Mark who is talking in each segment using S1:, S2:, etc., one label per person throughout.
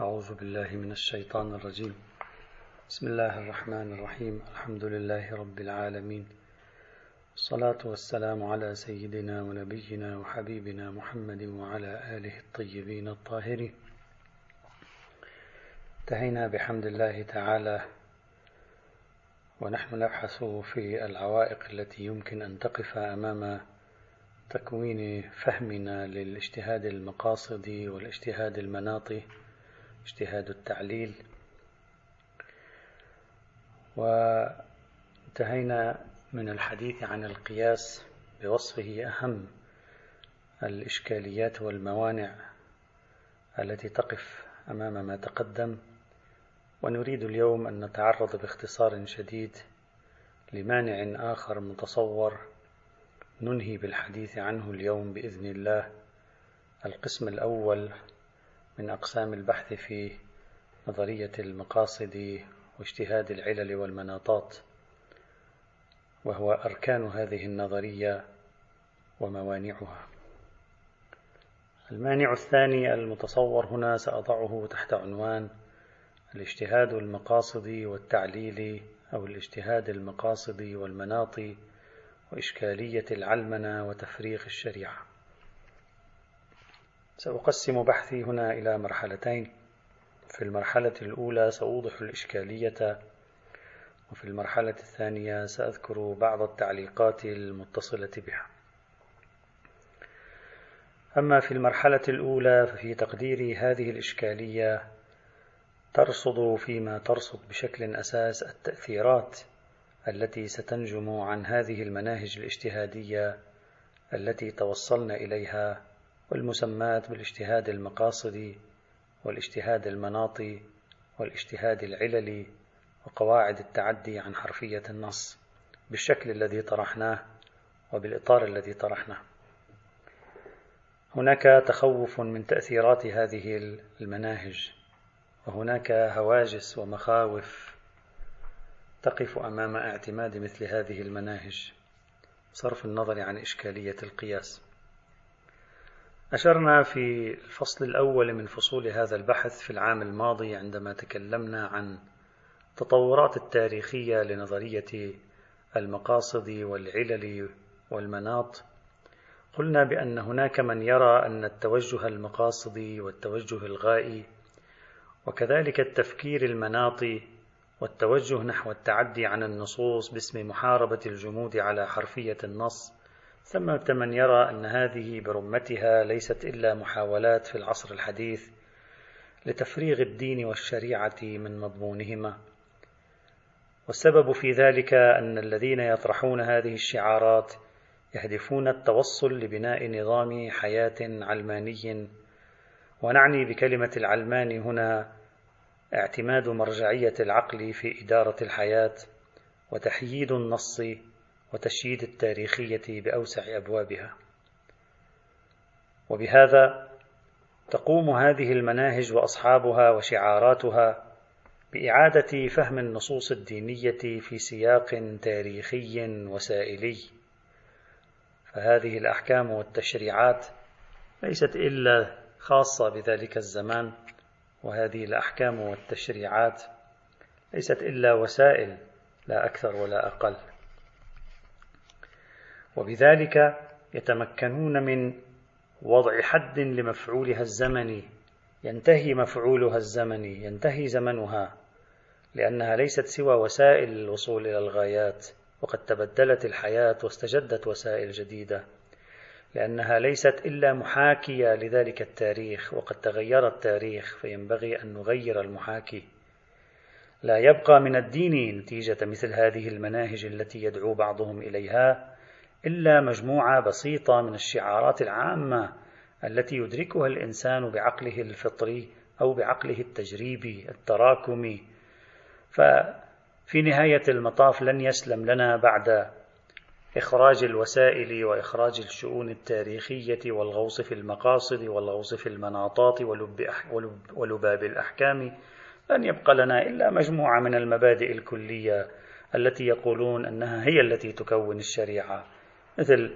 S1: أعوذ بالله من الشيطان الرجيم. بسم الله الرحمن الرحيم. الحمد لله رب العالمين. الصلاة والسلام على سيدنا ونبينا وحبيبنا محمد وعلى آله الطيبين الطاهرين. انتهينا بحمد الله تعالى ونحن نبحث في العوائق التي يمكن أن تقف أمام تكوين فهمنا للاجتهاد المقاصدي والاجتهاد المناطي اجتهاد التعليل. وانتهينا من الحديث عن القياس بوصفه أهم الإشكاليات والموانع التي تقف أمام ما تقدم. ونريد اليوم أن نتعرض باختصار شديد لمانع آخر متصور ننهي بالحديث عنه اليوم بإذن الله القسم الأول من أقسام البحث في نظرية المقاصد واجتهاد العلل والمناطات وهو أركان هذه النظرية وموانعها. المانع الثاني المتصور هنا سأضعه تحت عنوان الاجتهاد المقاصدي والتعليلي أو الاجتهاد المقاصدي والمناطي وإشكالية العلمنة وتفريغ الشريعة. سأقسم بحثي هنا إلى مرحلتين. في المرحلة الأولى سأوضح الإشكالية وفي المرحلة الثانية سأذكر بعض التعليقات المتصلة بها. أما في المرحلة الأولى ففي تقديري هذه الإشكالية ترصد فيما ترصد بشكل أساس التأثيرات التي ستنجم عن هذه المناهج الاجتهادية التي توصلنا إليها والمسمات بالاجتهاد المقاصدي والاجتهاد المناطي والاجتهاد العللي وقواعد التعدي عن حرفية النص بالشكل الذي طرحناه وبالإطار الذي طرحناه. هناك تخوف من تأثيرات هذه المناهج وهناك هواجس ومخاوف تقف أمام اعتماد مثل هذه المناهج صرف النظر عن إشكالية القياس. أشرنا في الفصل الأول من فصول هذا البحث في العام الماضي عندما تكلمنا عن التطورات التاريخية لنظرية المقاصد والعلل والمناط. قلنا بأن هناك من يرى أن التوجه المقاصدي والتوجه الغائي وكذلك التفكير المناطي والتوجه نحو التعدي عن النصوص باسم محاربة الجمود على حرفية النص ثمة من يرى أن هذه برمتها ليست إلا محاولات في العصر الحديث لتفريغ الدين والشريعة من مضمونهما. والسبب في ذلك أن الذين يطرحون هذه الشعارات يهدفون التوصل لبناء نظام حياة علماني. ونعني بكلمة العلمان هنا اعتماد مرجعية العقل في إدارة الحياة وتحييد النص وتشييد التاريخية بأوسع أبوابها. وبهذا تقوم هذه المناهج وأصحابها وشعاراتها بإعادة فهم النصوص الدينية في سياق تاريخي وسائلي. فهذه الأحكام والتشريعات ليست إلا خاصة بذلك الزمان وهذه الأحكام والتشريعات ليست إلا وسائل لا أكثر ولا أقل. وبذلك يتمكنون من وضع حد لمفعولها الزمني ينتهي مفعولها الزمني ينتهي زمنها لأنها ليست سوى وسائل للوصول إلى الغايات وقد تبدلت الحياة واستجدت وسائل جديدة لأنها ليست إلا محاكية لذلك التاريخ وقد تغير التاريخ فينبغي أن نغير المحاكي. لا يبقى من الدين نتيجة مثل هذه المناهج التي يدعو بعضهم إليها إلا مجموعة بسيطة من الشعارات العامة التي يدركها الإنسان بعقله الفطري أو بعقله التجريبي التراكمي. ففي نهاية المطاف لن يسلم لنا بعد إخراج الوسائل وإخراج الشؤون التاريخية والغوص في المقاصد والغوص في المناطات ولب ولباب الأحكام. لن يبقى لنا إلا مجموعة من المبادئ الكلية التي يقولون أنها هي التي تكون الشريعة. مثل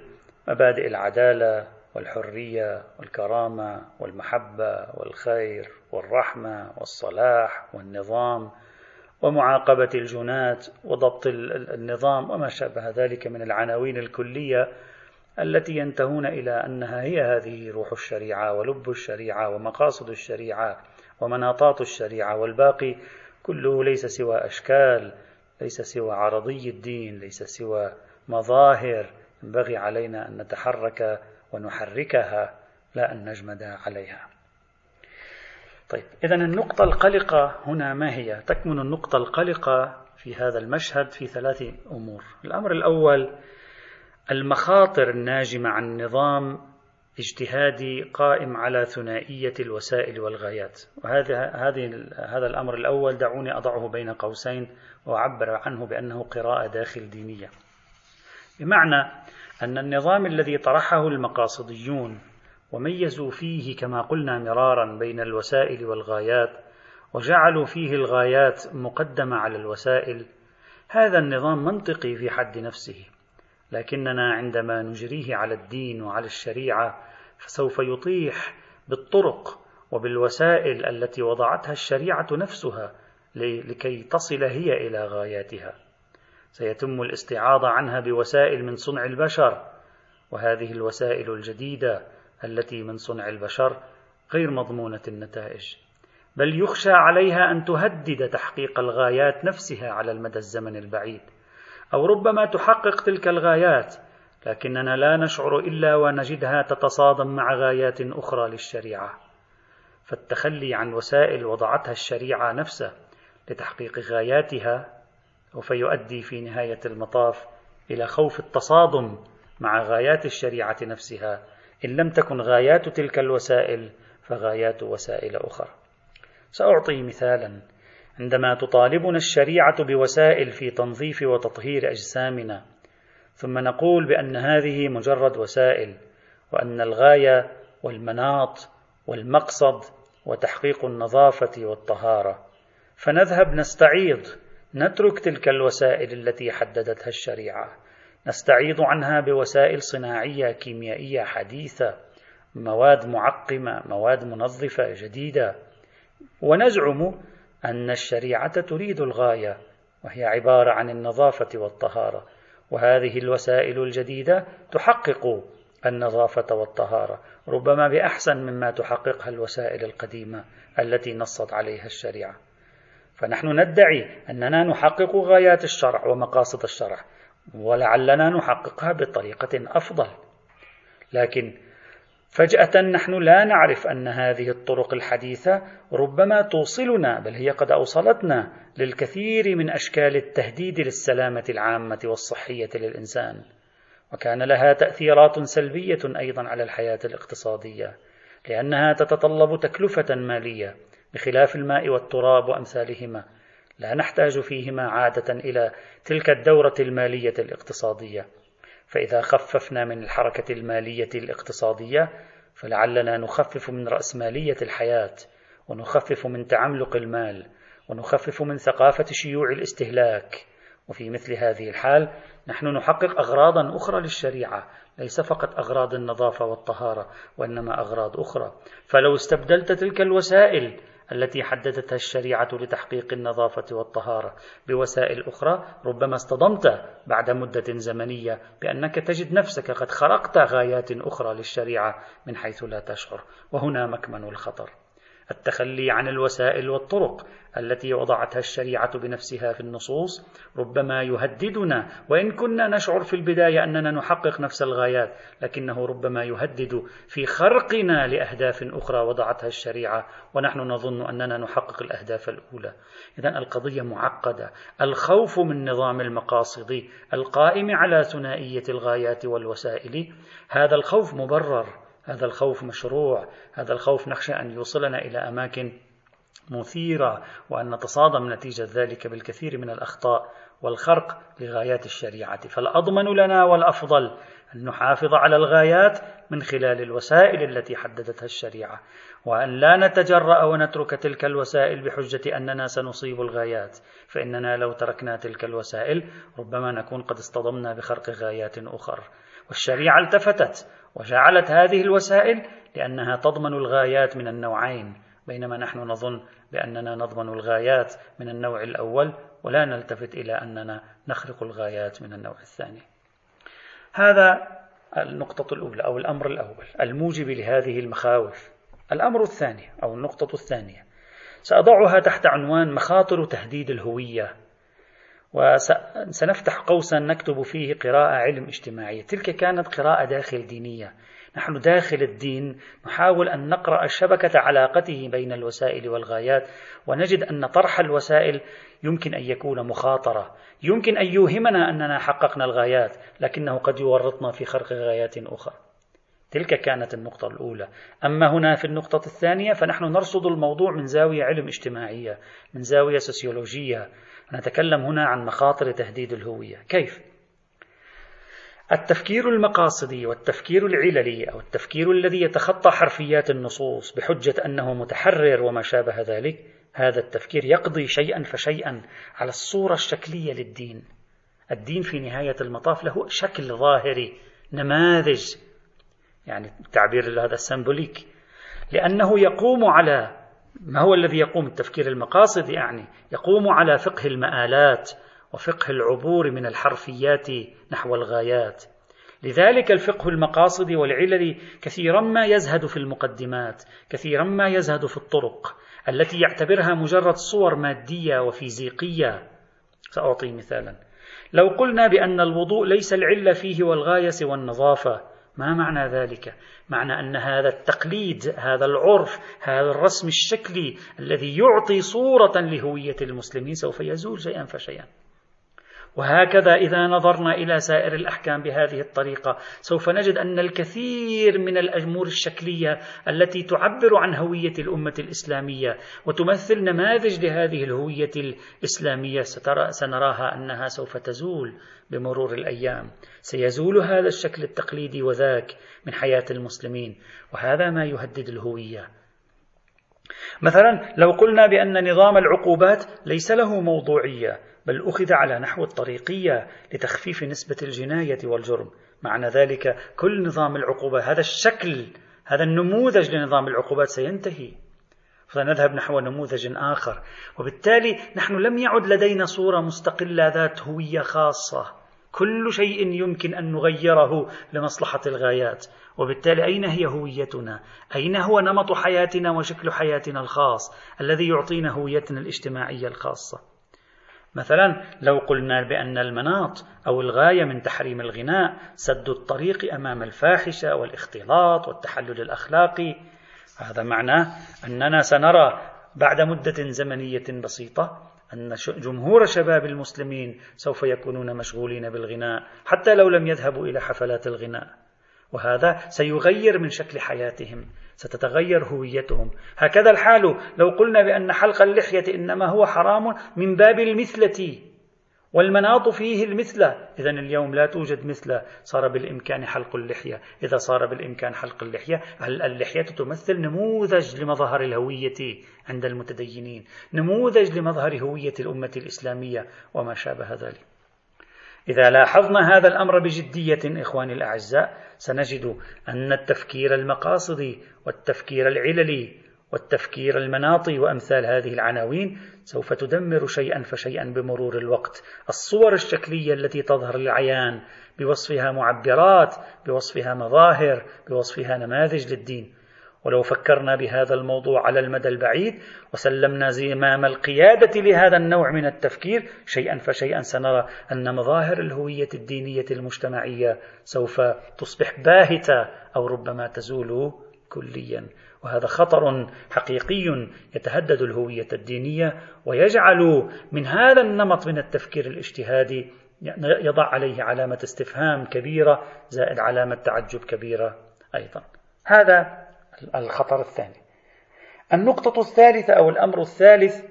S1: مبادئ العدالة والحرية والكرامة والمحبة والخير والرحمة والصلاح والنظام ومعاقبة الجنات وضبط النظام وما شابه ذلك من العناوين الكلية التي ينتهون إلى أنها هي هذه روح الشريعة ولب الشريعة ومقاصد الشريعة ومناطات الشريعة والباقي كله ليس سوى أشكال ليس سوى عرضي الدين ليس سوى مظاهر ينبغي علينا أن نتحرك ونحركها لا أن نجمد عليها. طيب إذا النقطة القلقة هنا ما هي؟ تكمن النقطة القلقة في هذا المشهد في ثلاث أمور. الأمر الأول المخاطر الناجمة عن نظام اجتهادي قائم على ثنائية الوسائل والغايات. وهذا هذه هذا الأمر الأول دعوني أضعه بين قوسين وأعبر عنه بأنه قراءة داخل دينية. بمعنى أن النظام الذي طرحه المقاصديون وميزوا فيه كما قلنا مرارا بين الوسائل والغايات وجعلوا فيه الغايات مقدمة على الوسائل هذا النظام منطقي في حد نفسه لكننا عندما نجريه على الدين وعلى الشريعة فسوف يطيح بالطرق وبالوسائل التي وضعتها الشريعة نفسها لكي تصل هي إلى غاياتها. سيتم الاستعاضة عنها بوسائل من صنع البشر وهذه الوسائل الجديدة التي من صنع البشر غير مضمونة النتائج. بل يخشى عليها أن تهدد تحقيق الغايات نفسها على المدى الزمن البعيد. أو ربما تحقق تلك الغايات لكننا لا نشعر إلا ونجدها تتصادم مع غايات أخرى للشريعة. فالتخلي عن وسائل وضعتها الشريعة نفسها لتحقيق غاياتها سوف يؤدي في نهاية المطاف إلى خوف التصادم مع غايات الشريعة نفسها إن لم تكن غايات تلك الوسائل فغايات وسائل أخرى. سأعطي مثالا عندما تطالبنا الشريعة بوسائل في تنظيف وتطهير أجسامنا ثم نقول بأن هذه مجرد وسائل وأن الغاية والمناط والمقصد وتحقيق النظافة والطهارة فنذهب نستعيض نترك تلك الوسائل التي حددتها الشريعة. نستعيض عنها بوسائل صناعية كيميائية حديثة مواد معقمة مواد منظفة جديدة. ونزعم أن الشريعة تريد الغاية وهي عبارة عن النظافة والطهارة. وهذه الوسائل الجديدة تحقق النظافة والطهارة ربما بأحسن مما تحققها الوسائل القديمة التي نصت عليها الشريعة. فنحن ندعي أننا نحقق غايات الشرع ومقاصد الشرع ولعلنا نحققها بطريقة أفضل. لكن فجأة نحن لا نعرف أن هذه الطرق الحديثة ربما توصلنا بل هي قد أوصلتنا للكثير من أشكال التهديد للسلامة العامة والصحية للإنسان. وكان لها تأثيرات سلبية أيضا على الحياة الاقتصادية لأنها تتطلب تكلفة مالية. بخلاف الماء والتراب وأمثالهما لا نحتاج فيهما عادة إلى تلك الدورة المالية الاقتصادية. فإذا خففنا من الحركة المالية الاقتصادية فلعلنا نخفف من راسماليه الحياة ونخفف من تعملق المال ونخفف من ثقافة شيوع الاستهلاك. وفي مثل هذه الحال نحن نحقق اغراضا أخرى للشريعة ليس فقط أغراض النظافة والطهارة وإنما أغراض أخرى. فلو استبدلت تلك الوسائل التي حددتها الشريعة لتحقيق النظافة والطهارة بوسائل أخرى ربما اصطدمت بعد مدة زمنية بأنك تجد نفسك قد خرقت غايات أخرى للشريعة من حيث لا تشعر. وهنا مكمن الخطر. التخلي عن الوسائل والطرق التي وضعتها الشريعة بنفسها في النصوص ربما يهددنا وإن كنا نشعر في البداية أننا نحقق نفس الغايات لكنه ربما يهدد في خرقنا لأهداف أخرى وضعتها الشريعة ونحن نظن أننا نحقق الأهداف الأولى. اذا القضية معقدة الخوف من نظام المقاصد القائم على ثنائية الغايات والوسائل هذا الخوف مبرر. هذا الخوف مشروع هذا الخوف نخشى أن يوصلنا إلى أماكن مثيرة وأن نتصادم نتيجة ذلك بالكثير من الأخطاء والخرق لغايات الشريعة. فالأضمن لنا والأفضل أن نحافظ على الغايات من خلال الوسائل التي حددتها الشريعة. وأن لا نتجرأ ونترك تلك الوسائل بحجة أننا سنصيب الغايات فإننا لو تركنا تلك الوسائل ربما نكون قد اصطدمنا بخرق غايات أخرى والشريعة التفتت وجعلت هذه الوسائل لأنها تضمن الغايات من النوعين بينما نحن نظن بأننا نضمن الغايات من النوع الأول ولا نلتفت إلى أننا نخرق الغايات من النوع الثاني. هذا النقطة الأولى أو الأمر الأول الموجب لهذه المخاوف. الأمر الثاني أو النقطة الثانية. سأضعها تحت عنوان مخاطر تهديد الهوية وسنفتح قوسا نكتب فيه قراءة علم اجتماعية. تلك كانت قراءة داخل دينية. نحن داخل الدين نحاول أن نقرأ شبكة علاقته بين الوسائل والغايات ونجد أن طرح الوسائل يمكن أن يكون مخاطرة. يمكن أن يوهمنا أننا حققنا الغايات لكنه قد يورطنا في خرق غايات أخرى. تلك كانت النقطة الأولى. أما هنا في النقطة الثانية فنحن نرصد الموضوع من زاوية علم اجتماعية من زاوية سوسيولوجية. نتكلم هنا عن مخاطر تهديد الهوية. كيف؟ التفكير المقاصدي والتفكير العللي أو التفكير الذي يتخطى حرفيات النصوص بحجة أنه متحرر وما شابه ذلك هذا التفكير يقضي شيئا فشيئا على الصورة الشكلية للدين. الدين في نهاية المطاف له شكل ظاهري نماذج يعني التعبير هذا السمبوليك. لأنه يقوم على ما هو الذي يقوم؟ التفكير المقاصدي يعني يقوم على فقه المآلات وفقه العبور من الحرفيات نحو الغايات. لذلك الفقه المقاصدي والعلل كثيرا ما يزهد في المقدمات كثيرا ما يزهد في الطرق التي يعتبرها مجرد صور مادية وفيزيقية. سأعطي مثالا. لو قلنا بأن الوضوء ليس العلة فيه والغاية سوى النظافة ما معنى ذلك؟ معنى أن هذا التقليد هذا العرف هذا الرسم الشكلي الذي يعطي صورة لهوية المسلمين سوف يزول شيئا فشيئا وهكذا إذا نظرنا إلى سائر الأحكام بهذه الطريقة سوف نجد أن الكثير من الأمور الشكلية التي تعبر عن هوية الأمة الإسلامية وتمثل نماذج لهذه الهوية الإسلامية سنراها أنها سوف تزول بمرور الأيام. سيزول هذا الشكل التقليدي وذاك من حياة المسلمين وهذا ما يهدد الهوية. مثلا لو قلنا بأن نظام العقوبات ليس له موضوعية بل أخذ على نحو الطريقية لتخفيف نسبة الجناية والجرم. معنى ذلك كل نظام العقوبة هذا الشكل هذا النموذج لنظام العقوبات سينتهي. فنذهب نحو نموذج آخر. وبالتالي نحن لم يعد لدينا صورة مستقلة ذات هوية خاصة. كل شيء يمكن أن نغيره لمصلحة الغايات. وبالتالي أين هي هويتنا؟ أين هو نمط حياتنا وشكل حياتنا الخاص الذي يعطينا هويتنا الاجتماعية الخاصة؟ مثلا لو قلنا بأن المناط أو الغاية من تحريم الغناء سد الطريق أمام الفاحشة والاختلاط والتحلل الأخلاقي. هذا معناه أننا سنرى بعد مدة زمنية بسيطة أن جمهور شباب المسلمين سوف يكونون مشغولين بالغناء حتى لو لم يذهبوا إلى حفلات الغناء. وهذا سيغير من شكل حياتهم. ستتغير هويتهم. هكذا الحال لو قلنا بأن حلق اللحية إنما هو حرام من باب المثلة والمناط فيه المثلة. إذا اليوم لا توجد مثلة صار بالإمكان حلق اللحية. إذا صار بالإمكان حلق اللحية اللحية تمثل نموذج لمظهر الهوية عند المتدينين؟ نموذج لمظهر هوية الأمة الإسلامية وما شابه ذلك. إذا لاحظنا هذا الأمر بجدية إخواني الأعزاء سنجد أن التفكير المقاصدي والتفكير العللي والتفكير المناطي وأمثال هذه العناوين سوف تدمر شيئا فشيئا بمرور الوقت. الصور الشكلية التي تظهر للعيان بوصفها معبرات بوصفها مظاهر بوصفها نماذج للدين. ولو فكرنا بهذا الموضوع على المدى البعيد وسلمنا زمام القيادة لهذا النوع من التفكير شيئا فشيئا سنرى أن مظاهر الهوية الدينية المجتمعية سوف تصبح باهتة أو ربما تزول كليا. وهذا خطر حقيقي يتهدد الهوية الدينية ويجعل من هذا النمط من التفكير الاجتهادي يضع عليه علامة استفهام كبيرة زائد علامة تعجب كبيرة أيضا. هذا الخطر الثاني. النقطة الثالثة أو الأمر الثالث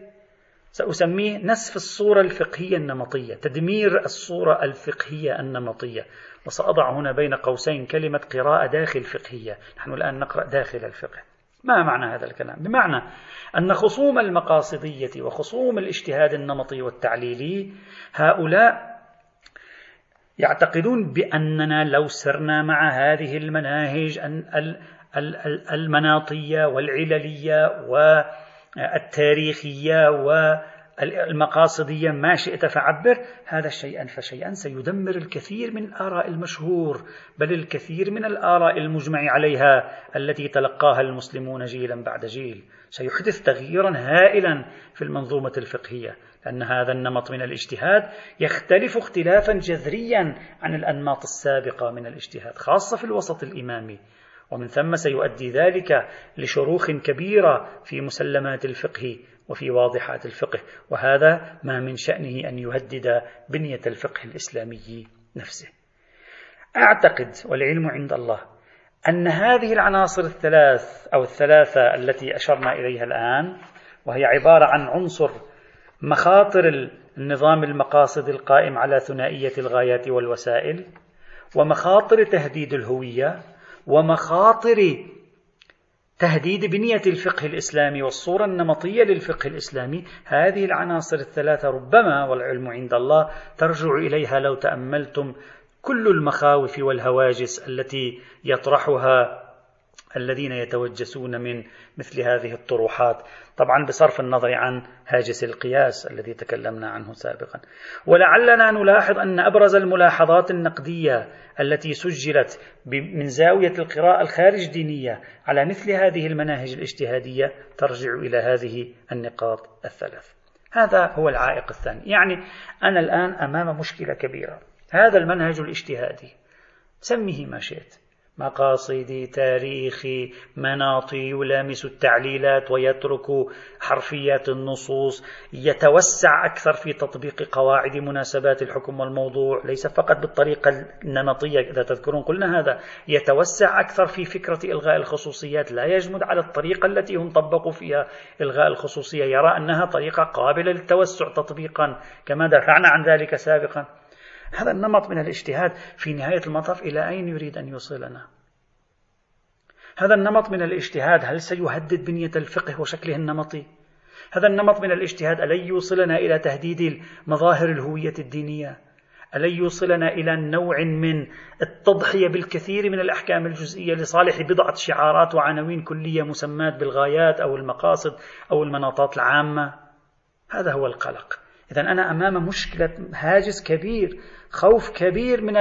S1: سأسميه نسف الصورة الفقهية النمطية تدمير الصورة الفقهية النمطية. وسأضع هنا بين قوسين كلمة قراءة داخل فقهية. نحن الآن نقرأ داخل الفقه. ما معنى هذا الكلام؟ بمعنى أن خصوم المقاصدية وخصوم الاجتهاد النمطي والتعليلي هؤلاء يعتقدون بأننا لو سرنا مع هذه المناهج المناطية والعللية والتاريخية والمقاصدية ما شئت فعبر هذا شيئا فشيئا سيدمر الكثير من الآراء المشهور بل الكثير من الآراء المجمع عليها التي تلقاها المسلمون جيلا بعد جيل. سيحدث تغييرا هائلا في المنظومة الفقهية لأن هذا النمط من الاجتهاد يختلف اختلافا جذريا عن الأنماط السابقة من الاجتهاد خاصة في الوسط الإمامي. ومن ثم سيؤدي ذلك لشروخ كبيرة في مسلمات الفقه وفي واضحات الفقه وهذا ما من شأنه أن يهدد بنية الفقه الإسلامي نفسه. أعتقد والعلم عند الله أن هذه العناصر الثلاث أو الثلاثة التي أشرنا إليها الآن وهي عبارة عن عنصر مخاطر النظام المقاصد القائم على ثنائية الغايات والوسائل ومخاطر تهديد الهوية ومخاطر تهديد بنية الفقه الإسلامي والصورة النمطية للفقه الإسلامي. هذه العناصر الثلاثة ربما والعلم عند الله ترجع إليها لو تأملتم كل المخاوف والهواجس التي يطرحها الذين يتوجسون من مثل هذه الطروحات. طبعا بصرف النظر عن هاجس القياس الذي تكلمنا عنه سابقا. ولعلنا نلاحظ أن أبرز الملاحظات النقدية التي سجلت من زاوية القراءة الخارج دينية على مثل هذه المناهج الاجتهادية ترجع إلى هذه النقاط الثلاث. هذا هو العائق الثاني. يعني أنا الآن أمام مشكلة كبيرة. هذا المنهج الاجتهادي. سميه ما شئت. مقاصدي تاريخي مناطي يلامس التعليلات ويترك حرفيات النصوص يتوسع أكثر في تطبيق قواعد مناسبات الحكم والموضوع. ليس فقط بالطريقة النمطية إذا تذكرون قلنا هذا يتوسع أكثر في فكرة إلغاء الخصوصيات. لا يجمد على الطريقة التي هم طبقوا فيها إلغاء الخصوصية. يرى أنها طريقة قابلة للتوسع تطبيقا كما دافعنا عن ذلك سابقا. هذا النمط من الاجتهاد في نهاية المطاف إلى أين يريد أن يوصلنا؟ هذا النمط من الاجتهاد هل سيهدد بنية الفقه وشكله النمطي؟ هذا النمط من الاجتهاد ألن يوصلنا إلى تهديد مظاهر الهوية الدينية؟ ألن يوصلنا إلى نوع من التضحية بالكثير من الأحكام الجزئية لصالح بضعة شعارات وعناوين كلية مسمات بالغايات أو المقاصد أو المناطات العامة؟ هذا هو القلق. إذا أنا أمام مشكلة هاجس كبير خوف كبير من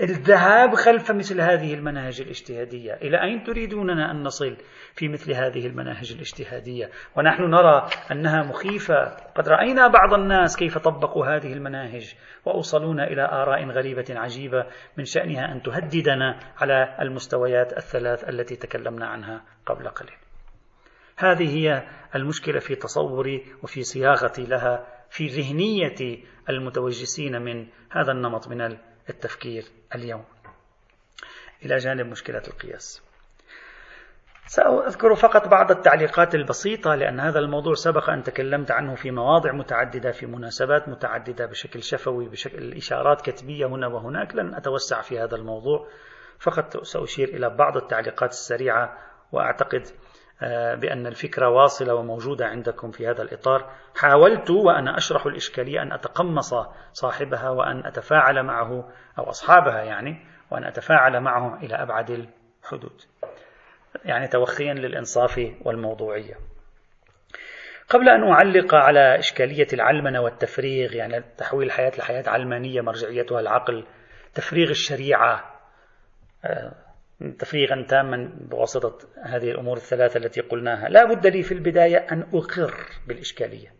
S1: الذهاب خلف مثل هذه المناهج الاجتهادية. إلى أين تريدوننا أن نصل في مثل هذه المناهج الاجتهادية؟ ونحن نرى أنها مخيفة. قد رأينا بعض الناس كيف طبقوا هذه المناهج وأوصلون إلى آراء غريبة عجيبة من شأنها أن تهددنا على المستويات الثلاث التي تكلمنا عنها قبل قليل. هذه هي المشكلة في تصوري وفي صياغتي لها في ذهنية المتوجسين من هذا النمط من التفكير اليوم. إلى جانب مشكلة القياس. سأذكر فقط بعض التعليقات البسيطة لأن هذا الموضوع سبق أن تكلمت عنه في مواضع متعددة في مناسبات متعددة بشكل شفوي بشكل إشارات كتبية هنا وهناك. لن أتوسع في هذا الموضوع فقط سأشير إلى بعض التعليقات السريعة وأعتقد بأن الفكرة واصلة وموجودة عندكم في هذا الإطار. حاولت وأنا أشرح الإشكالية أن أتقمص صاحبها وأن أتفاعل معه أو أصحابها يعني وأن أتفاعل معهم إلى أبعد الحدود. يعني توخيا للإنصاف والموضوعية. قبل أن أعلق على إشكالية العلمنة والتفريغ يعني تحويل الحياة لحياة علمانية مرجعيتها العقل تفريغ الشريعة آه، تفريغا تاما بواسطة هذه الأمور الثلاثة التي قلناها. لا بد لي في البداية أن أقر بالإشكالية.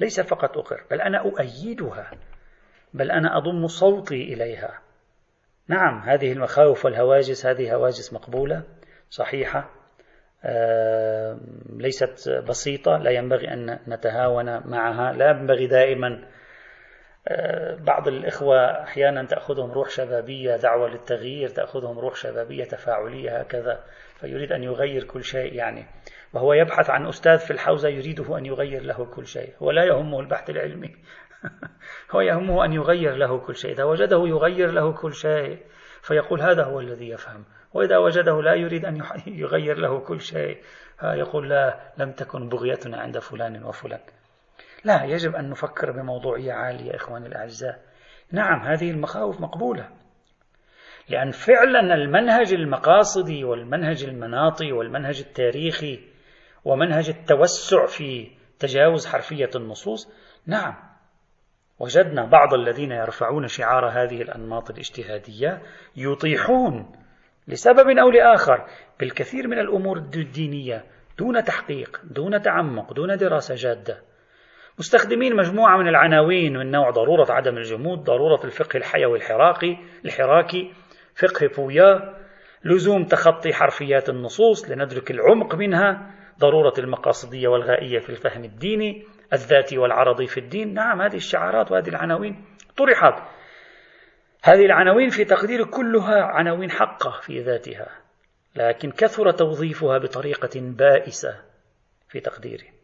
S1: ليس فقط أقر بل أنا أؤيدها بل أنا أضم صوتي إليها. نعم هذه المخاوف والهواجس هذه هواجس مقبولة صحيحة ليست بسيطة لا ينبغي أن نتهاون معها لا ينبغي دائما بعض الإخوة أحيانا تأخذهم روح شبابية دعوة للتغيير تأخذهم روح شبابية تفاعلية هكذا
S2: فيريد أن يغير كل شيء يعني. وهو يبحث عن أستاذ في الحوزة يريده أن يغير له كل شيء. هو لا يهمه البحث العلمي. هو يهمه أن يغير له كل شيء. إذا وجده يغير له كل شيء فيقول هذا هو الذي يفهم. وإذا وجده لا يريد أن يغير له كل شيء يقول لا لم تكن بغيتنا عند فلان وفلان. لا يجب أن نفكر بموضوعية عالية إخواني الأعزاء. نعم هذه المخاوف مقبولة. لأن فعلا المنهج المقاصدي والمنهج المناطي والمنهج التاريخي ومنهج التوسع في تجاوز حرفية النصوص نعم وجدنا بعض الذين يرفعون شعار هذه الأنماط الاجتهادية يطيحون لسبب أو لآخر. بالكثير من الأمور الدينية دون تحقيق دون تعمق دون دراسة جادة مستخدمين مجموعة من العناوين من نوع ضرورة عدم الجمود ضرورة الفقه الحيوي الحراقي الحراكي فقه بويا لزوم تخطي حرفيات النصوص لندرك العمق منها ضرورة المقاصدية والغائية في الفهم الديني الذاتي والعرضي في الدين. نعم هذه الشعارات وهذه العناوين طرحت. هذه العناوين في تقدير كلها عناوين حقة في ذاتها لكن كثر توظيفها بطريقة بائسة في تقديري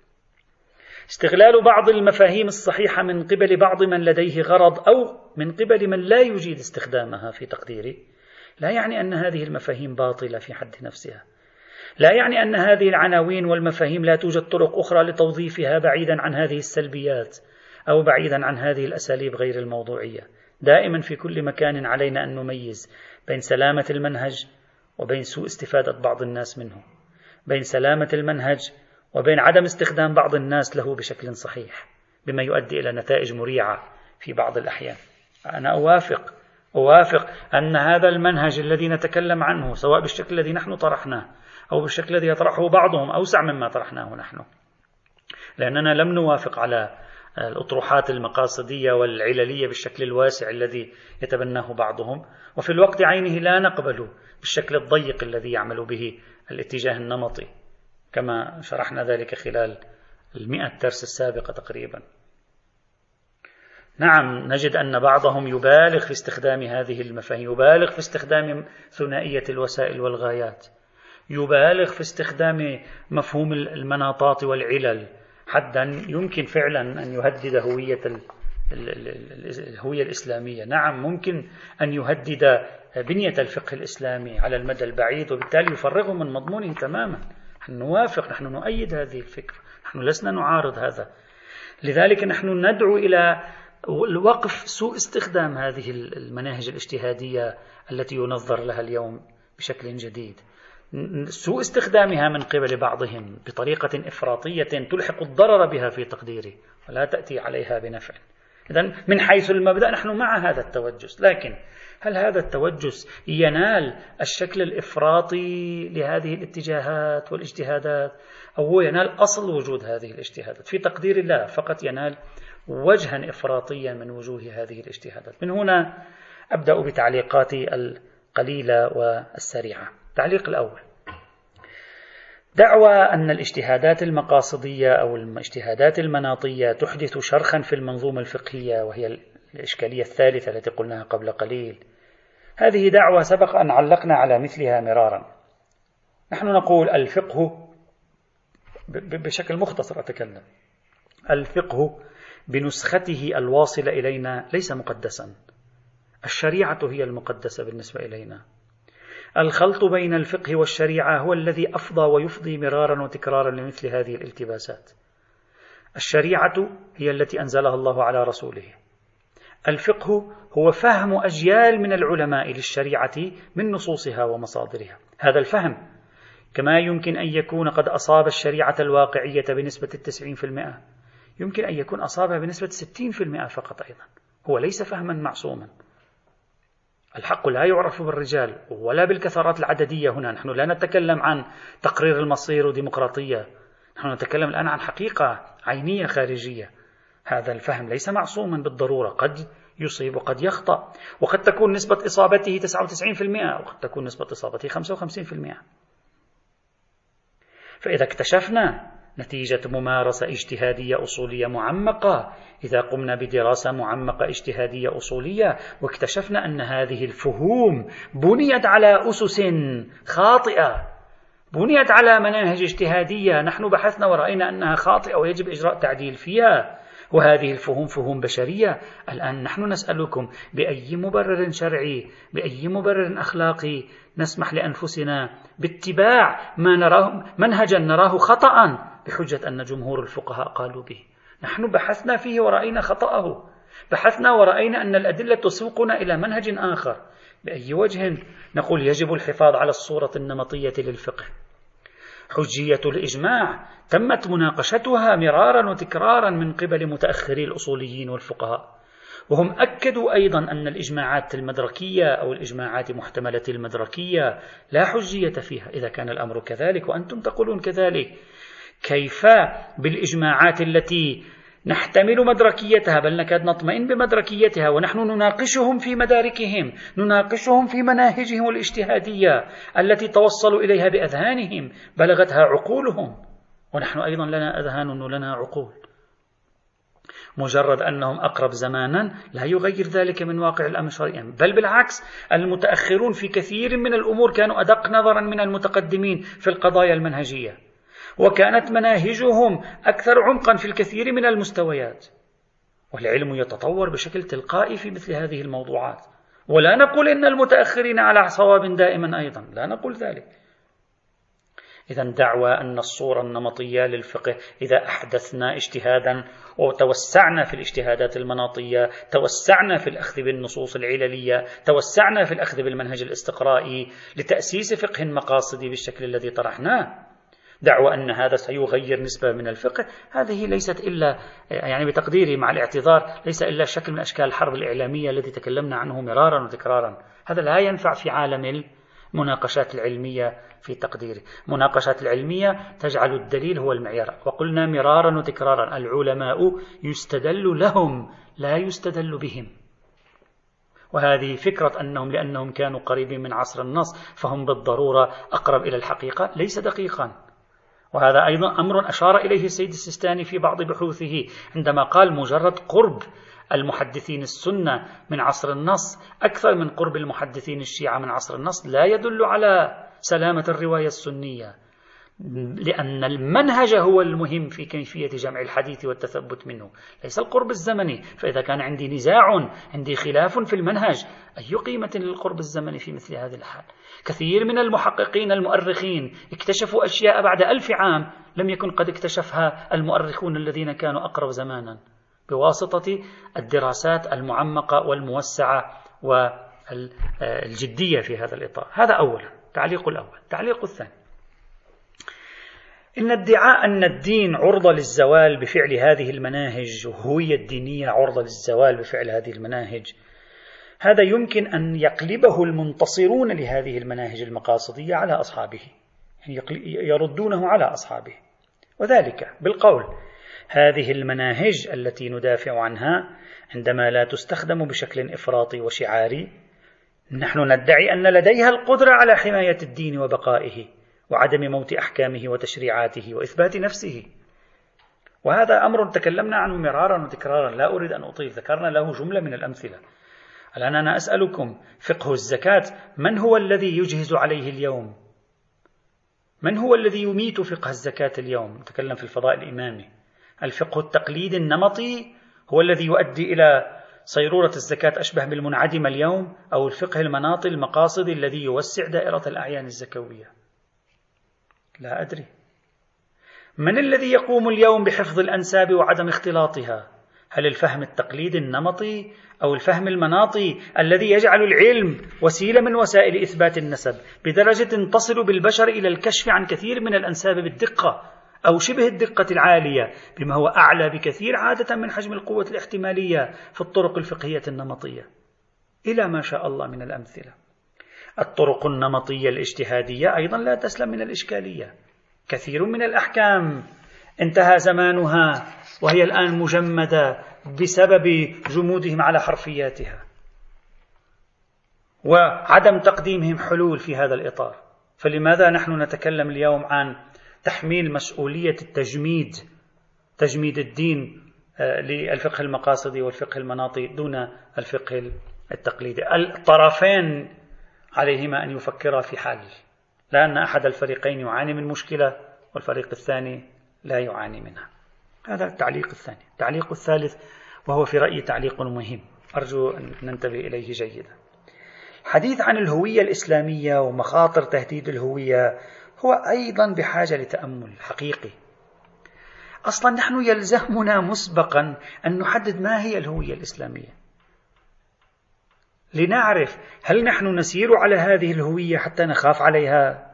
S2: استغلال بعض المفاهيم الصحيحة من قبل بعض من لديه غرض أو من قبل من لا يجيد استخدامها في تقديري. لا يعني أن هذه المفاهيم باطلة في حد نفسها. لا يعني أن هذه العناوين والمفاهيم لا توجد طرق أخرى لتوظيفها بعيدا عن هذه السلبيات أو بعيدا عن هذه الأساليب غير الموضوعية. دائما في كل مكان علينا أن نميز بين سلامة المنهج وبين سوء استفادة بعض الناس منه. بين سلامة المنهج وبين عدم استخدام بعض الناس له بشكل صحيح بما يؤدي إلى نتائج مريعة في بعض الأحيان. أنا أوافق أوافق أن هذا المنهج الذي نتكلم عنه سواء بالشكل الذي نحن طرحناه أو بالشكل الذي يطرحه بعضهم أوسع مما طرحناه نحن. لأننا لم نوافق على الأطروحات المقاصدية والعللية بالشكل الواسع الذي يتبناه بعضهم. وفي الوقت عينه لا نقبل بالشكل الضيق الذي يعمل به الاتجاه النمطي. كما شرحنا ذلك خلال المئة درس السابقة تقريبا. نعم نجد أن بعضهم يبالغ في استخدام هذه المفاهيم يبالغ في استخدام ثنائية الوسائل والغايات يبالغ في استخدام مفهوم المناطات والعلل. حدا يمكن فعلا أن يهدد هوية الهوية الإسلامية. نعم ممكن أن يهدد بنية الفقه الإسلامي على المدى البعيد وبالتالي يفرغه من مضمونه تماما. نحن نوافق نحن نؤيد هذه الفكرة نحن لسنا نعارض هذا. لذلك نحن ندعو إلى الوقف سوء استخدام هذه المناهج الاجتهادية التي ينظر لها اليوم بشكل جديد. سوء استخدامها من قبل بعضهم بطريقة إفراطية تلحق الضرر بها في تقديري ولا تأتي عليها بنفع. إذا من حيث المبدأ نحن مع هذا التوجس لكن هل هذا التوجس ينال الشكل الإفراطي لهذه الاتجاهات والاجتهادات أو هو ينال أصل وجود هذه الاجتهادات؟ في تقدير الله فقط ينال وجها إفراطيا من وجوه هذه الاجتهادات. من هنا أبدأ بتعليقاتي القليلة والسريعة. التعليق الأول. دعوى أن الاجتهادات المقاصدية أو الاجتهادات المناطية تحدث شرخا في المنظومة الفقهية وهي الإشكالية الثالثة التي قلناها قبل قليل. هذه دعوة سبق أن علقنا على مثلها مرارا. نحن نقول الفقه بشكل مختصر أتكلم. الفقه بنسخته الواصلة إلينا ليس مقدسا. الشريعة هي المقدسة بالنسبة إلينا. الخلط بين الفقه والشريعة هو الذي أفضى ويفضي مرارا وتكرارا لمثل هذه الالتباسات. الشريعة هي التي أنزلها الله على رسوله. الفقه هو فهم أجيال من العلماء للشريعة من نصوصها ومصادرها. هذا الفهم كما يمكن أن يكون قد أصاب الشريعة الواقعية بنسبة التسعين في المئة. يمكن أن يكون أصابها بنسبة ستين في المئة فقط أيضا. هو ليس فهما معصوما. الحق لا يعرف بالرجال ولا بالكثرات العددية هنا. نحن لا نتكلم عن تقرير المصير وديمقراطية. نحن نتكلم الآن عن حقيقة عينية خارجية. هذا الفهم ليس معصوما بالضرورة. قد يصيب وقد يخطأ. وقد تكون نسبة إصابته 99% وقد تكون نسبة إصابته 55% فإذا اكتشفنا نتيجة ممارسة اجتهادية أصولية معمقة. إذا قمنا بدراسة معمقة اجتهادية أصولية واكتشفنا أن هذه الفهوم بنيت على أسس خاطئة. بنيت على مناهج اجتهادية. نحن بحثنا ورأينا أنها خاطئة ويجب إجراء تعديل فيها. وهذه الفهوم فهوم بشرية. الآن نحن نسألكم بأي مبرر شرعي بأي مبرر أخلاقي نسمح لأنفسنا باتباع ما نراه منهجا نراه خطأ؟ بحجة أن جمهور الفقهاء قالوا به. نحن بحثنا فيه ورأينا خطأه. بحثنا ورأينا أن الأدلة تسوقنا إلى منهج آخر. بأي وجه نقول يجب الحفاظ على الصورة النمطية للفقه. حجية الإجماع تمت مناقشتها مرارا وتكرارا من قبل متأخري الأصوليين والفقهاء. وهم أكدوا أيضا أن الإجماعات المدركية أو الإجماعات محتملة المدركية لا حجية فيها. إذا كان الأمر كذلك وأنتم تقولون كذلك. كيف بالإجماعات التي نحتمل مدركيتها؟ بل نكاد نطمئن بمدركيتها ونحن نناقشهم في مداركهم نناقشهم في مناهجهم الاجتهادية التي توصلوا إليها بأذهانهم بلغتها عقولهم. ونحن أيضا لنا أذهان ولنا عقول. مجرد أنهم أقرب زمانا لا يغير ذلك من واقع الأمر شرعيا. بل بالعكس المتأخرون في كثير من الأمور كانوا أدق نظرا من المتقدمين في القضايا المنهجية. وكانت مناهجهم أكثر عمقا في الكثير من المستويات. والعلم يتطور بشكل تلقائي في مثل هذه الموضوعات. ولا نقول إن المتأخرين على صواب دائما أيضا. لا نقول ذلك. إذا دعوى أن الصورة النمطية للفقه إذا أحدثنا اجتهادا وتوسعنا في الاجتهادات المناطية توسعنا في الأخذ بالنصوص العللية توسعنا في الأخذ بالمنهج الاستقرائي لتأسيس فقه مقاصدي بالشكل الذي طرحناه. دعوى أن هذا سيغير نسبة من الفقه. هذه ليست إلا يعني بتقديري مع الاعتذار ليس إلا شكل من أشكال الحرب الإعلامية التي تكلمنا عنه مرارا وتكرارا. هذا لا ينفع في عالم المناقشات العلمية في تقديري. مناقشات العلمية تجعل الدليل هو المعيار. وقلنا مرارا وتكرارا العلماء يستدل لهم لا يستدل بهم. وهذه فكرة أنهم لأنهم كانوا قريبين من عصر النص فهم بالضرورة أقرب إلى الحقيقة. ليس دقيقا. وهذا أيضا أمر أشار إليه السيد السيستاني في بعض بحوثه عندما قال مجرد قرب المحدثين السنة من عصر النص أكثر من قرب المحدثين الشيعة من عصر النص لا يدل على سلامة الرواية السنية. لأن المنهج هو المهم في كيفية جمع الحديث والتثبت منه. ليس القرب الزمني. فإذا كان عندي نزاع عندي خلاف في المنهج أي قيمة للقرب الزمني في مثل هذه الحال؟ كثير من المحققين المؤرخين اكتشفوا أشياء بعد ألف عام لم يكن قد اكتشفها المؤرخون الذين كانوا أقرب زمانا. بواسطة الدراسات المعمقة والموسعة والجدية في هذا الإطار. هذا أولا. تعليق الأول. تعليق الثاني. إن ادعاء أن الدين عرضة للزوال بفعل هذه المناهج وهوية الدينية عرضة للزوال بفعل هذه المناهج. هذا يمكن أن يقلبه المنتصرون لهذه المناهج المقاصدية على أصحابه يعني يردونه على أصحابه. وذلك بالقول هذه المناهج التي ندافع عنها عندما لا تستخدم بشكل إفراطي وشعاري نحن ندعي أن لديها القدرة على حماية الدين وبقائه. وعدم موت أحكامه وتشريعاته وإثبات نفسه. وهذا أمر تكلمنا عنه مرارا وتكرارا. لا أريد أن أطيل. ذكرنا له جملة من الأمثلة. الآن أنا أسألكم فقه الزكاة من هو الذي يجهز عليه اليوم؟ من هو الذي يميت فقه الزكاة اليوم؟ نتكلم في الفضاء الإمامي. الفقه التقليدي النمطي هو الذي يؤدي إلى صيرورة الزكاة أشبه بالمنعدمة اليوم أو الفقه المناطي المقاصدي الذي يوسع دائرة الأعيان الزكوية. لا أدري. من الذي يقوم اليوم بحفظ الأنساب وعدم اختلاطها؟ هل الفهم التقليدي النمطي أو الفهم المناطي الذي يجعل العلم وسيلة من وسائل إثبات النسب بدرجة تصل بالبشر إلى الكشف عن كثير من الأنساب بالدقة أو شبه الدقة العالية بما هو أعلى بكثير عادة من حجم القوة الاحتمالية في الطرق الفقهية النمطية؟ إلى ما شاء الله من الأمثلة. الطرق النمطية الاجتهادية أيضا لا تسلم من الإشكالية. كثير من الأحكام انتهى زمانها وهي الآن مجمدة بسبب جمودهم على حرفياتها وعدم تقديمهم حلول في هذا الإطار. فلماذا نحن نتكلم اليوم عن تحميل مسؤولية التجميد تجميد الدين آه، للفقه المقاصدي والفقه المناطي دون الفقه التقليدي؟ الطرفين عليهما أن يفكرا في حل لأن أحد الفريقين يعاني من مشكلة والفريق الثاني لا يعاني منها. هذا التعليق الثاني. التعليق الثالث وهو في رأيي تعليق مهم. أرجو أن ننتبه إليه جيدا. الحديث عن الهوية الإسلامية ومخاطر تهديد الهوية هو أيضا بحاجة لتأمل حقيقي. أصلا نحن يلزمنا مسبقا أن نحدد ما هي الهوية الإسلامية. لنعرف هل نحن نسير على هذه الهوية حتى نخاف عليها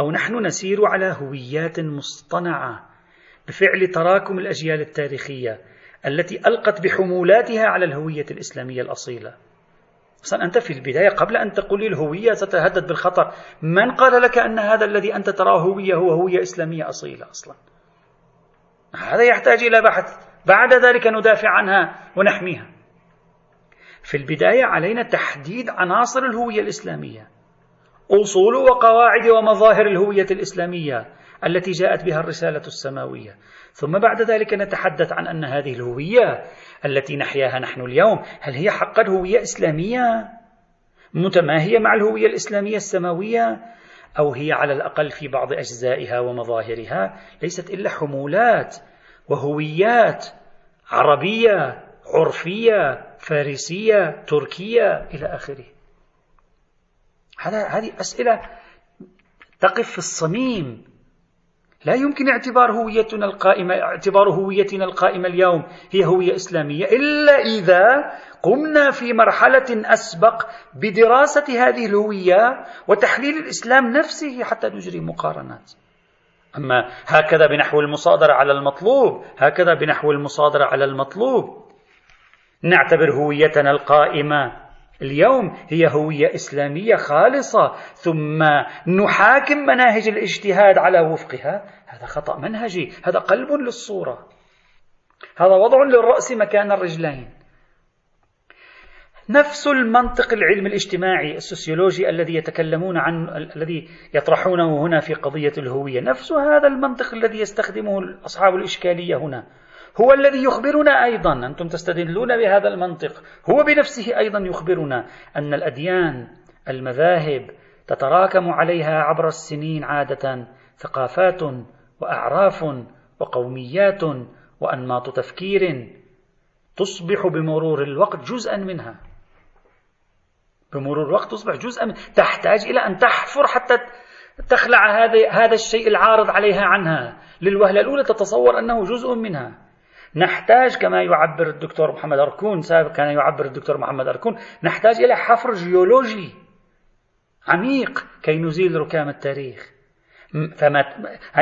S2: أو نحن نسير على هويات مصطنعة بفعل تراكم الأجيال التاريخية التي ألقت بحمولاتها على الهوية الإسلامية الأصيلة. أصلا أنت في البداية قبل أن تقول الهوية ستهدد بالخطر من قال لك أن هذا الذي أنت تراه هوية هو هوية إسلامية أصيلة أصلا؟ هذا يحتاج إلى بحث. بعد ذلك ندافع عنها ونحميها. في البداية علينا تحديد عناصر الهوية الإسلامية أصول وقواعد ومظاهر الهوية الإسلامية التي جاءت بها الرسالة السماوية. ثم بعد ذلك نتحدث عن أن هذه الهوية التي نحياها نحن اليوم هل هي حقا هوية إسلامية متماهية مع الهوية الإسلامية السماوية؟ أو هي على الأقل في بعض أجزائها ومظاهرها ليست إلا حمولات وهويات عربية عرفية فارسية تركية إلى آخره. هذه أسئلة تقف في الصميم. لا يمكن اعتبار هويتنا القائمة اعتبار هويتنا القائمة اليوم هي هوية إسلامية إلا إذا قمنا في مرحلة أسبق بدراسة هذه الهوية وتحليل الإسلام نفسه حتى نجري مقارنات. أما هكذا بنحو المصادرة على المطلوب هكذا بنحو المصادرة على المطلوب. نعتبر هويتنا القائمة. اليوم هي هوية إسلامية خالصة ثم نحاكم مناهج الاجتهاد على وفقها. هذا خطأ منهجي هذا قلب للصورة. هذا وضع للرأس مكان الرجلين. نفس المنطق العلم الاجتماعي السوسيولوجي الذي يتكلمون عن الذي يطرحونه هنا في قضية الهوية. نفس هذا المنطق الذي يستخدمه أصحاب الإشكالية هنا. هو الذي يخبرنا أيضا أنتم تستدلون بهذا المنطق هو بنفسه أيضا يخبرنا أن الأديان المذاهب تتراكم عليها عبر السنين عادة ثقافات وأعراف وقوميات وأنماط تفكير تصبح بمرور الوقت جزءا منها. بمرور الوقت تصبح جزءا من تحتاج إلى أن تحفر حتى تخلع هذا هذا الشيء العارض عليها عنها. للوهلة الأولى تتصور أنه جزء منها. نحتاج كما يعبر الدكتور محمد أركون سابقا كان يعبر الدكتور محمد أركون نحتاج إلى حفر جيولوجي عميق كي نزيل ركام التاريخ. فما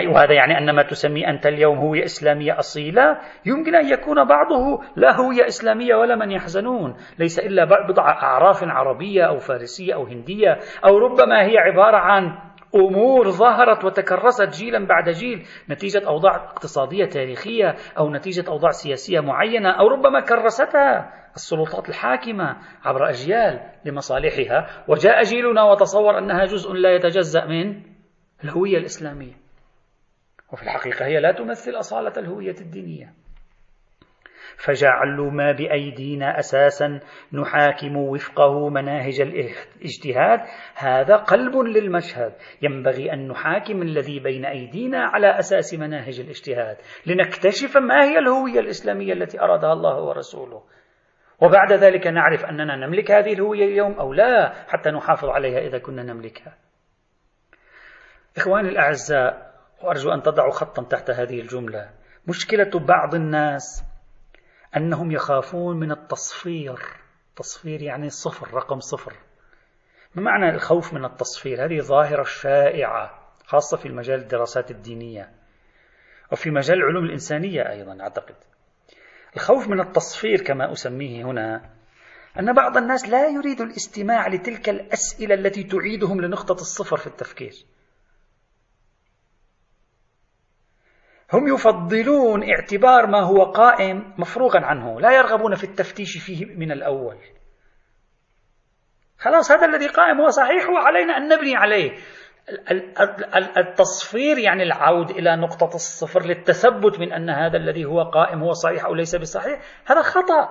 S2: وهذا يعني أن ما تسمي أنت اليوم هوية إسلامية أصيلة يمكن أن يكون بعضه لا هوية إسلامية ولا من يحزنون. ليس إلا بضع أعراف عربية أو فارسية أو هندية أو ربما هي عبارة عن أمور ظهرت وتكرست جيلا بعد جيل نتيجة أوضاع اقتصادية تاريخية أو نتيجة أوضاع سياسية معينة أو ربما كرستها السلطات الحاكمة عبر أجيال لمصالحها. وجاء جيلنا وتصور أنها جزء لا يتجزأ من الهوية الإسلامية. وفي الحقيقة هي لا تمثل أصالة الهوية الدينية. فجعلوا ما بأيدينا أساسا نحاكم وفقه مناهج الاجتهاد. هذا قلب للمشهد. ينبغي أن نحاكم الذي بين أيدينا على أساس مناهج الاجتهاد. لنكتشف ما هي الهوية الإسلامية التي أرادها الله ورسوله. وبعد ذلك نعرف أننا نملك هذه الهوية اليوم أو لا حتى نحافظ عليها إذا كنا نملكها. إخواني الأعزاء وأرجو أن تضعوا خطا تحت هذه الجملة. مشكلة بعض الناس أنهم يخافون من التصفير. تصفير يعني صفر رقم صفر. ما معنى الخوف من التصفير هذه ظاهرة شائعة خاصة في مجال الدراسات الدينية. وفي مجال العلوم الإنسانية أيضا أعتقد. الخوف من التصفير كما أسميه هنا أن بعض الناس لا يريد الاستماع لتلك الأسئلة التي تعيدهم لنقطة الصفر في التفكير. هم يفضلون اعتبار ما هو قائم مفروغا عنه لا يرغبون في التفتيش فيه من الأول. خلاص هذا الذي قائم هو صحيح وعلينا أن نبني عليه. التصفير يعني العود إلى نقطة الصفر للتثبت من أن هذا الذي هو قائم هو صحيح أو ليس بصحيح هذا خطأ.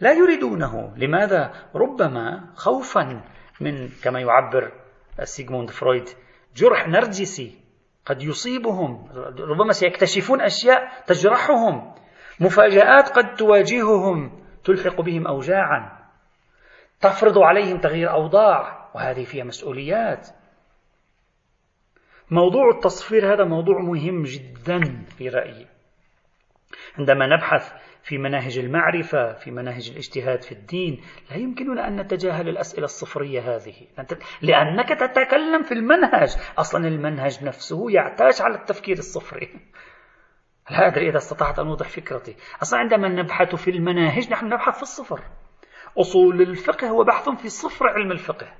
S2: لا يريدونه. لماذا؟ ربما خوفا من كما يعبر سيغموند فرويد جرح نرجسي قد يصيبهم ربما سيكتشفون أشياء تجرحهم. مفاجآت قد تواجههم تلحق بهم أوجاعا. تفرض عليهم تغيير أوضاع وهذه فيها مسؤوليات. موضوع التصفير هذا موضوع مهم جدا في رأيي. عندما نبحث في مناهج المعرفة في مناهج الاجتهاد في الدين لا يمكننا أن نتجاهل الأسئلة الصفرية هذه. لأنك تتكلم في المنهج. أصلا المنهج نفسه يعتاش على التفكير الصفري. لا أدري إذا استطعت أن أوضح فكرتي؟ أصلا عندما نبحث في المناهج نحن نبحث في الصفر. أصول الفقه هو بحث في صفر علم الفقه.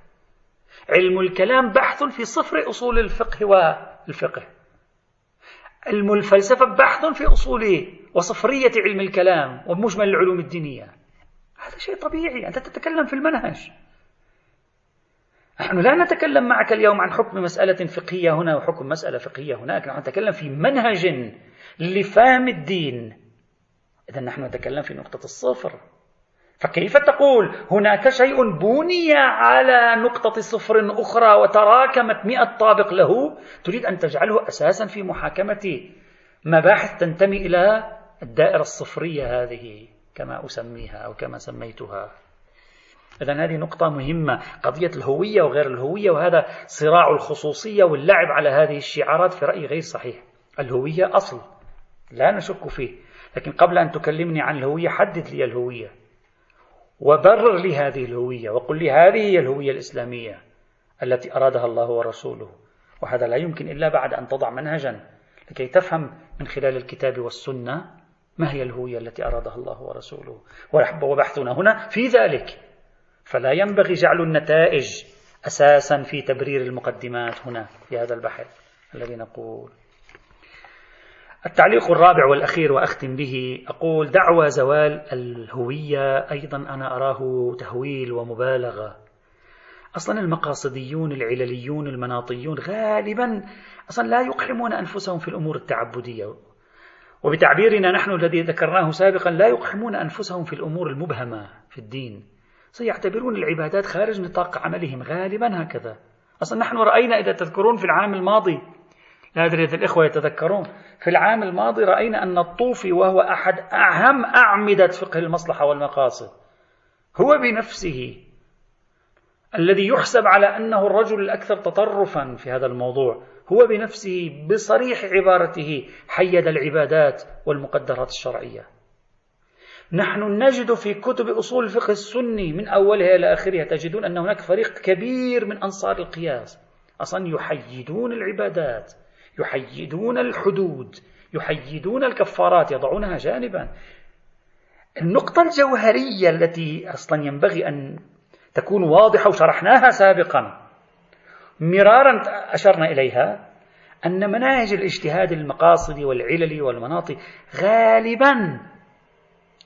S2: علم الكلام بحث في صفر أصول الفقه والفقه. الفلسفة بحث في أصول وصفرية علم الكلام ومجمل العلوم الدينية. هذا شيء طبيعي. أنت تتكلم في المنهج. نحن لا نتكلم معك اليوم عن حكم مسألة فقهية هنا وحكم مسألة فقهية هناك. نحن نتكلم في منهج لفهم الدين. إذا نحن نتكلم في نقطة الصفر. فكيف تقول؟ هناك شيء بني على نقطة صفر أخرى وتراكمت مئة طابق له تريد أن تجعله أساسا في محاكمة مباحث تنتمي إلى الدائرة الصفرية هذه كما أسميها أو كما سميتها. إذا هذه نقطة مهمة قضية الهوية وغير الهوية وهذا صراع الخصوصية واللعب على هذه الشعارات في رأيي غير صحيح. الهوية أصل لا نشك فيه. لكن قبل أن تكلمني عن الهوية حدد لي الهوية. وبرر لي هذه الهوية وقل لي هذه هي الهوية الإسلامية التي أرادها الله ورسوله. وهذا لا يمكن إلا بعد أن تضع منهجا لكي تفهم من خلال الكتاب والسنة ما هي الهوية التي أرادها الله ورسوله. وبحثنا هنا في ذلك. فلا ينبغي جعل النتائج أساسا في تبرير المقدمات هنا في هذا البحث الذي نقول. التعليق الرابع والأخير وأختم به أقول دعوى زوال الهوية أيضا أنا أراه تهويل ومبالغة. أصلا المقاصديون العلليون المناطيون غالبا أصلا لا يقحمون أنفسهم في الأمور التعبدية. وبتعبيرنا نحن الذي ذكرناه سابقا لا يقحمون أنفسهم في الأمور المبهمة في الدين. سيعتبرون العبادات خارج نطاق عملهم غالبا هكذا. أصلا نحن رأينا إذا تذكرون في العام الماضي لا أدري إذا الإخوة يتذكرون. في العام الماضي رأينا أن الطوفي وهو أحد أهم أعمدة فقه المصلحة والمقاصد هو بنفسه الذي يحسب على أنه الرجل الأكثر تطرفا في هذا الموضوع. هو بنفسه بصريح عبارته حيد العبادات والمقدرات الشرعية. نحن نجد في كتب أصول الفقه السني من أولها إلى آخرها تجدون أن هناك فريق كبير من أنصار القياس أصلا يحيدون العبادات. يحيدون الحدود يحيدون الكفارات يضعونها جانبا. النقطة الجوهرية التي أصلا ينبغي أن تكون واضحة وشرحناها سابقا مرارا أشرنا إليها أن مناهج الاجتهاد المقاصدي والعلل والمناطق غالبا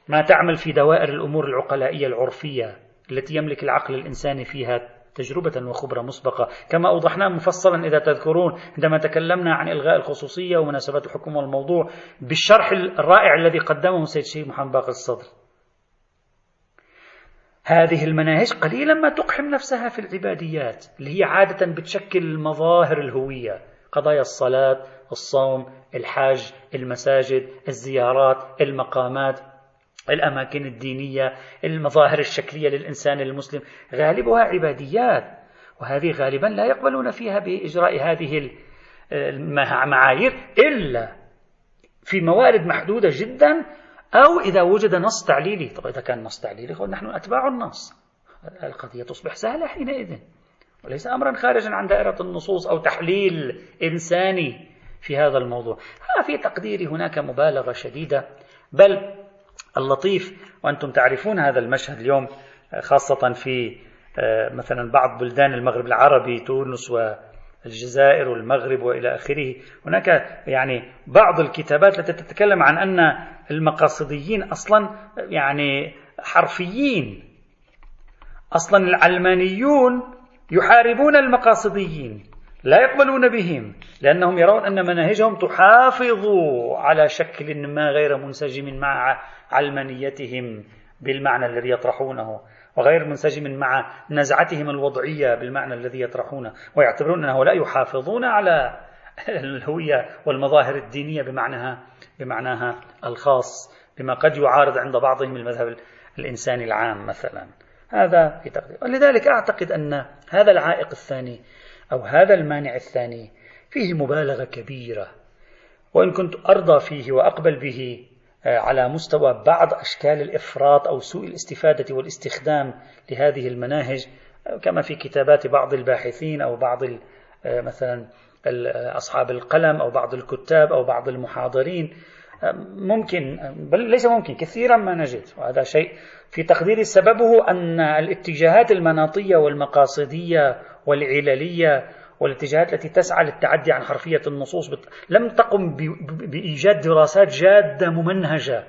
S2: ما تعمل في دوائر الأمور العقلائية العرفية التي يملك العقل الإنساني فيها تجربة وخبرة مسبقة. كما أوضحنا مفصلا إذا تذكرون عندما تكلمنا عن إلغاء الخصوصية ومناسبات الحكم والموضوع بالشرح الرائع الذي قدمه سيد الشيخ محمد باقر الصدر. هذه المناهج قليلا ما تقحم نفسها في العباديات اللي هي عادة بتشكل مظاهر الهوية. قضايا الصلاة الصوم الحاج المساجد الزيارات المقامات. الأماكن الدينية المظاهر الشكلية للإنسان المسلم غالبها عباديات وهذه غالبا لا يقبلون فيها بإجراء هذه المعايير إلا في موارد محدودة جدا أو إذا وجد نص تعليلي. طب إذا كان نص تعليلي نحن أتباع النص. القضية تصبح سهلة حينئذ وليس أمرا خارجا عن دائرة النصوص أو تحليل إنساني في هذا الموضوع. في تقديري هناك مبالغة شديدة بل اللطيف. وأنتم تعرفون هذا المشهد اليوم خاصة في آه، مثلا بعض بلدان المغرب العربي تونس والجزائر والمغرب وإلى آخره. هناك يعني بعض الكتابات التي تتكلم عن أن المقاصديين أصلا يعني حرفيين. أصلا العلمانيون يحاربون المقاصديين لا يقبلون بهم لأنهم يرون أن مناهجهم تحافظ على شكل ما غير منسجم مع علمانيتهم بالمعنى الذي يطرحونه وغير منسجم مع نزعتهم الوضعية بالمعنى الذي يطرحونه ويعتبرون أنه لا يحافظون على الهوية والمظاهر الدينية بمعناها بمعناها الخاص بما قد يعارض عند بعضهم المذهب الإنساني العام مثلا. هذا في تقدير. ولذلك أعتقد أن هذا العائق الثاني أو هذا المانع الثاني فيه مبالغة كبيرة وإن كنت أرضى فيه وأقبل به على مستوى بعض أشكال الإفراط أو سوء الاستفادة والاستخدام لهذه المناهج آه، كما في كتابات بعض الباحثين أو بعض آه، مثلا أصحاب القلم أو بعض الكتاب أو بعض المحاضرين. ممكن بل ليس ممكن كثيرا ما نجد. وهذا شيء في تقديري. سببه أن الاتجاهات المناطية والمقاصدية والعللية والاتجاهات التي تسعى للتعدي عن حرفية النصوص لم تقم بإيجاد دراسات جادة ممنهجة.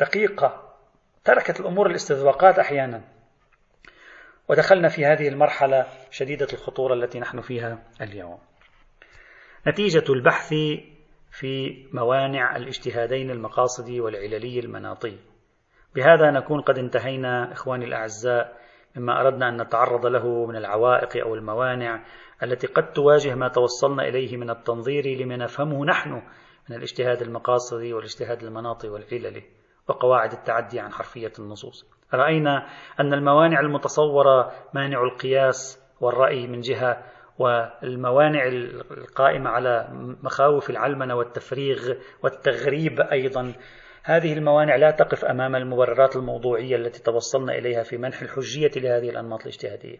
S2: دقيقة. تركت الأمور الاستذواقات أحيانا. ودخلنا في هذه المرحلة شديدة الخطورة التي نحن فيها اليوم. نتيجة البحث في موانع الاجتهادين المقاصدي والعللي المناطي. بهذا نكون قد انتهينا إخواني الأعزاء. مما أردنا أن نتعرض له من العوائق أو الموانع التي قد تواجه ما توصلنا إليه من التنظير لما نفهمه نحن من الاجتهاد المقاصدي والاجتهاد المناطي والعللي وقواعد التعدي عن حرفية النصوص. رأينا أن الموانع المتصورة مانع القياس والرأي من جهة والموانع القائمة على مخاوف العلمنة والتفريغ والتغريب أيضا هذه الموانع لا تقف أمام المبررات الموضوعية التي توصلنا إليها في منح الحجية لهذه الأنماط الاجتهادية.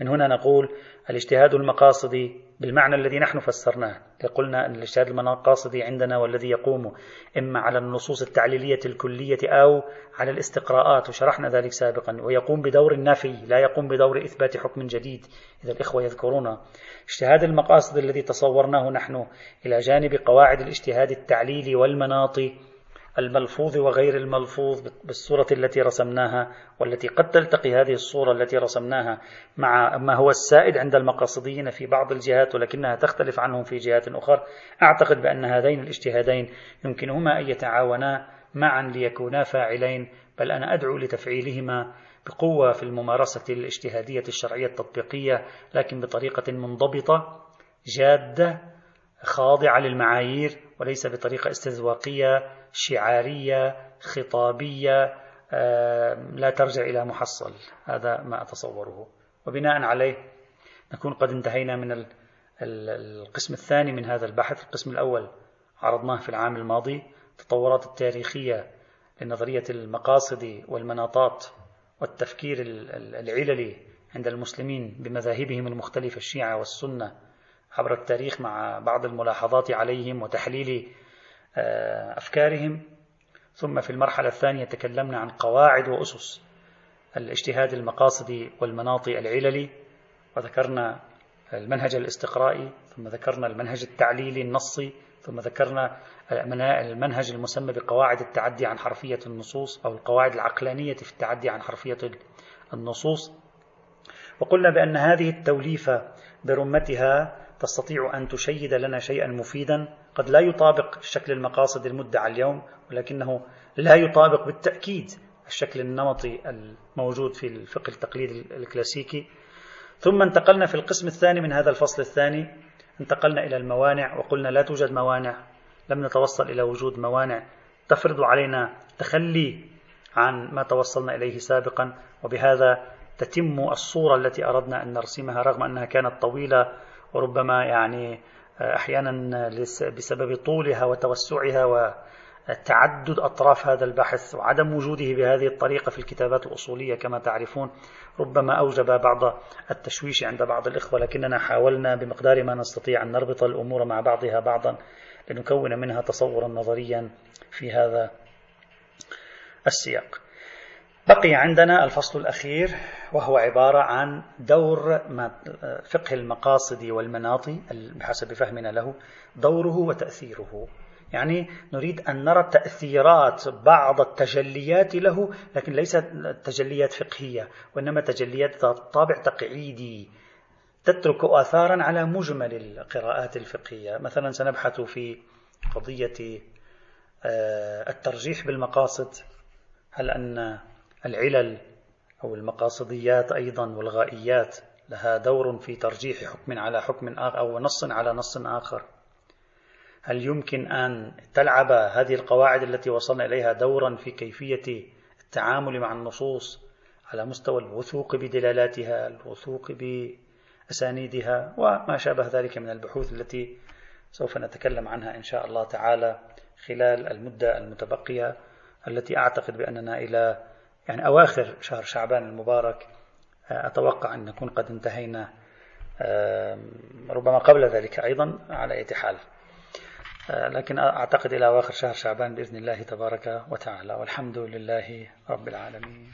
S2: من هنا نقول الاجتهاد المقاصدي بالمعنى الذي نحن فسرناه قلنا أن الاجتهاد المقاصدي عندنا والذي يقوم إما على النصوص التعليلية الكلية أو على الاستقراءات وشرحنا ذلك سابقا ويقوم بدور النفي لا يقوم بدور إثبات حكم جديد. إذا الإخوة يذكرون اجتهاد المقاصد الذي تصورناه نحن إلى جانب قواعد الاجتهاد التعليلي والمناطي الملفوظ وغير الملفوظ بالصورة التي رسمناها والتي قد تلتقي هذه الصورة التي رسمناها مع ما هو السائد عند المقاصديين في بعض الجهات ولكنها تختلف عنهم في جهات أخرى. أعتقد بأن هذين الاجتهادين يمكنهما أن يتعاونا معا ليكونا فاعلين بل أنا أدعو لتفعيلهما بقوة في الممارسة الاجتهادية الشرعية التطبيقية لكن بطريقة منضبطة جادة خاضعة للمعايير وليس بطريقة استذواقية شعارية خطابية لا ترجع إلى محصل. هذا ما أتصوره. وبناء عليه نكون قد انتهينا من القسم الثاني من هذا البحث. القسم الأول عرضناه في العام الماضي. التطورات التاريخية لنظرية المقاصد والمناطات والتفكير العللي عند المسلمين بمذاهبهم المختلفة الشيعة والسنة عبر التاريخ مع بعض الملاحظات عليهم وتحليل أفكارهم. ثم في المرحلة الثانية تكلمنا عن قواعد وأسس الاجتهاد المقاصدي والمناطي العللي وذكرنا المنهج الاستقرائي ثم ذكرنا المنهج التعليلي النصي ثم ذكرنا المنهج المسمى بقواعد التعدي عن حرفية النصوص أو القواعد العقلانية في التعدي عن حرفية النصوص. وقلنا بأن هذه التوليفة برمتها تستطيع أن تشيد لنا شيئا مفيدا قد لا يطابق الشكل المقاصد المدعى اليوم ولكنه لا يطابق بالتأكيد الشكل النمطي الموجود في الفقه التقليدي الكلاسيكي. ثم انتقلنا في القسم الثاني من هذا الفصل الثاني. انتقلنا إلى الموانع وقلنا لا توجد موانع لم نتوصل إلى وجود موانع. تفرض علينا تخلي عن ما توصلنا إليه سابقا وبهذا تتم الصورة التي أردنا أن نرسمها رغم أنها كانت طويلة وربما يعني أحيانا بسبب طولها وتوسعها وتعدد أطراف هذا البحث وعدم وجوده بهذه الطريقة في الكتابات الأصولية كما تعرفون ربما أوجب بعض التشويش عند بعض الإخوة لكننا حاولنا بمقدار ما نستطيع أن نربط الأمور مع بعضها بعضا لنكون منها تصورا نظريا في هذا السياق. بقي عندنا الفصل الأخير وهو عبارة عن دور فقه المقاصد والمناطي بحسب فهمنا له دوره وتأثيره. يعني نريد أن نرى تأثيرات بعض التجليات له لكن ليست تجليات فقهية وإنما تجليات ذات طابع تقعيدي تترك آثارا على مجمل القراءات الفقهية. مثلا سنبحث في قضية آه، الترجيح بالمقاصد هل أن العلل
S1: أو المقاصديات أيضا والغائيات لها دور في ترجيح حكم على حكم آخر أو نص على نص آخر. هل يمكن أن تلعب هذه القواعد التي وصلنا إليها دورا في كيفية التعامل مع النصوص على مستوى الوثوق بدلالاتها الوثوق بأسانيدها وما شابه ذلك من البحوث التي سوف نتكلم عنها إن شاء الله تعالى خلال المدة المتبقية التي أعتقد بأننا إلى يعني أواخر شهر شعبان المبارك أتوقع أن نكون قد انتهينا ربما قبل ذلك أيضا على أي حال. لكن أعتقد إلى أواخر شهر شعبان بإذن الله تبارك وتعالى والحمد لله رب العالمين.